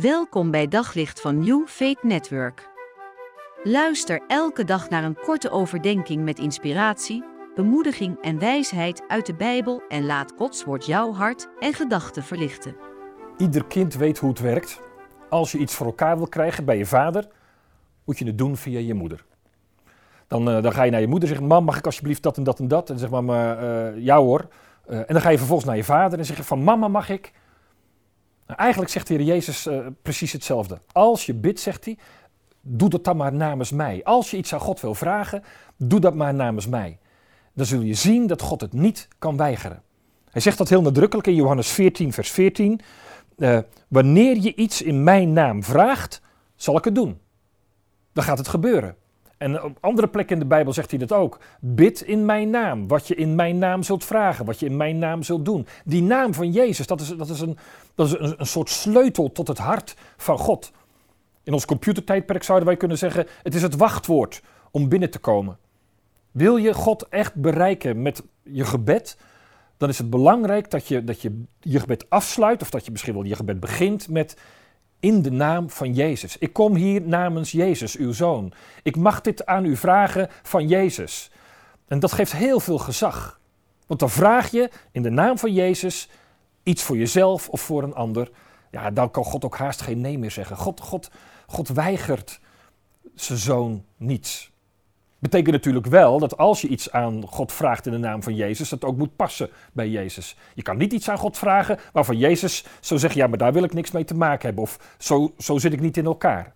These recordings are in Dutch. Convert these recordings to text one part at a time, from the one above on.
Welkom bij Daglicht van New Faith Network. Luister elke dag naar een korte overdenking met inspiratie, bemoediging en wijsheid uit de Bijbel en laat Gods woord jouw hart en gedachten verlichten. Ieder kind weet hoe het werkt. Als je iets voor elkaar wil krijgen bij je vader, moet je het doen via je moeder. Dan, uh, dan ga je naar je moeder en Mam, mag ik alsjeblieft dat en dat en dat? En dan zegt mama: uh, Ja hoor. Uh, en dan ga je vervolgens naar je vader en zeg Van mama mag ik. Nou, eigenlijk zegt de Heer Jezus precies hetzelfde. Als je bidt, zegt hij, doe dat dan maar namens mij. Als je iets aan God wil vragen, doe dat maar namens mij. Dan zul je zien dat God het niet kan weigeren. Hij zegt dat heel nadrukkelijk in Johannes 14, vers 14. wanneer je iets in mijn naam vraagt, zal ik het doen. Dan gaat het gebeuren. En op andere plekken in de Bijbel zegt hij dat ook. Bid in mijn naam, wat je in mijn naam zult vragen, wat je in mijn naam zult doen. Die naam van Jezus, dat is, dat is, een, dat is een, een soort sleutel tot het hart van God. In ons computertijdperk zouden wij kunnen zeggen, het is het wachtwoord om binnen te komen. Wil je God echt bereiken met je gebed, dan is het belangrijk dat je, dat je je gebed afsluit, of dat je misschien wel je gebed begint met in de naam van Jezus. Ik kom hier namens Jezus, uw zoon. Ik mag dit aan u vragen van Jezus. En dat geeft heel veel gezag. Want dan vraag je in de naam van Jezus iets voor jezelf of voor een ander. Ja, dan kan God ook haast geen nee meer zeggen. God, God, God weigert zijn zoon niets. Betekent natuurlijk wel dat als je iets aan God vraagt in de naam van Jezus, dat ook moet passen bij Jezus. Je kan niet iets aan God vragen waarvan Jezus zo zegt, ja, maar daar wil ik niks mee te maken hebben, of zo, zo zit ik niet in elkaar.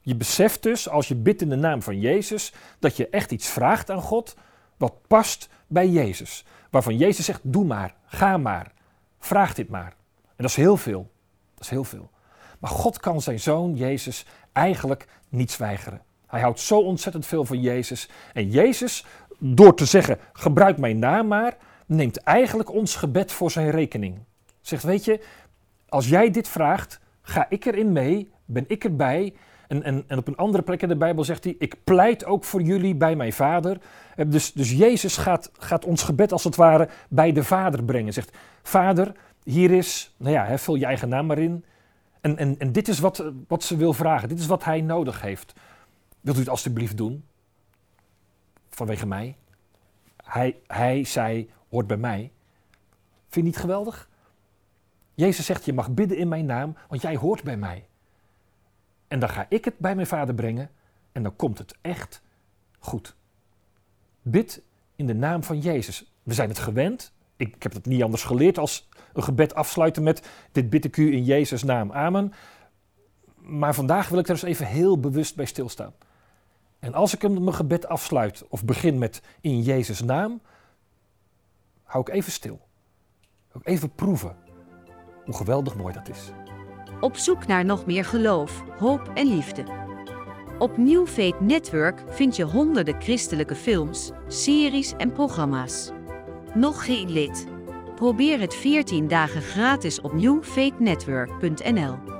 Je beseft dus, als je bidt in de naam van Jezus, dat je echt iets vraagt aan God wat past bij Jezus. Waarvan Jezus zegt, doe maar, ga maar, vraag dit maar. En dat is heel veel. Dat is heel veel. Maar God kan zijn zoon Jezus eigenlijk niets weigeren. Hij houdt zo ontzettend veel van Jezus. En Jezus, door te zeggen: gebruik mijn naam maar, neemt eigenlijk ons gebed voor zijn rekening. Zegt: Weet je, als jij dit vraagt, ga ik erin mee, ben ik erbij. En, en, en op een andere plek in de Bijbel zegt hij: Ik pleit ook voor jullie bij mijn vader. Eh, dus, dus Jezus gaat, gaat ons gebed als het ware bij de vader brengen. Zegt: Vader, hier is, nou ja, vul je eigen naam maar in. En, en, en dit is wat, wat ze wil vragen. Dit is wat hij nodig heeft. Wilt u het alstublieft doen? Vanwege mij? Hij, hij, zij hoort bij mij. Vind je niet geweldig? Jezus zegt, je mag bidden in mijn naam, want jij hoort bij mij. En dan ga ik het bij mijn vader brengen en dan komt het echt goed. Bid in de naam van Jezus. We zijn het gewend. Ik, ik heb het niet anders geleerd als een gebed afsluiten met dit bid ik u in Jezus' naam. Amen. Maar vandaag wil ik er eens even heel bewust bij stilstaan. En als ik mijn gebed afsluit of begin met in Jezus' naam, hou ik even stil. Ook even proeven hoe geweldig mooi dat is. Op zoek naar nog meer geloof, hoop en liefde. Op New Faith Network vind je honderden christelijke films, series en programma's. Nog geen lid? Probeer het 14 dagen gratis op newfaithnetwork.nl.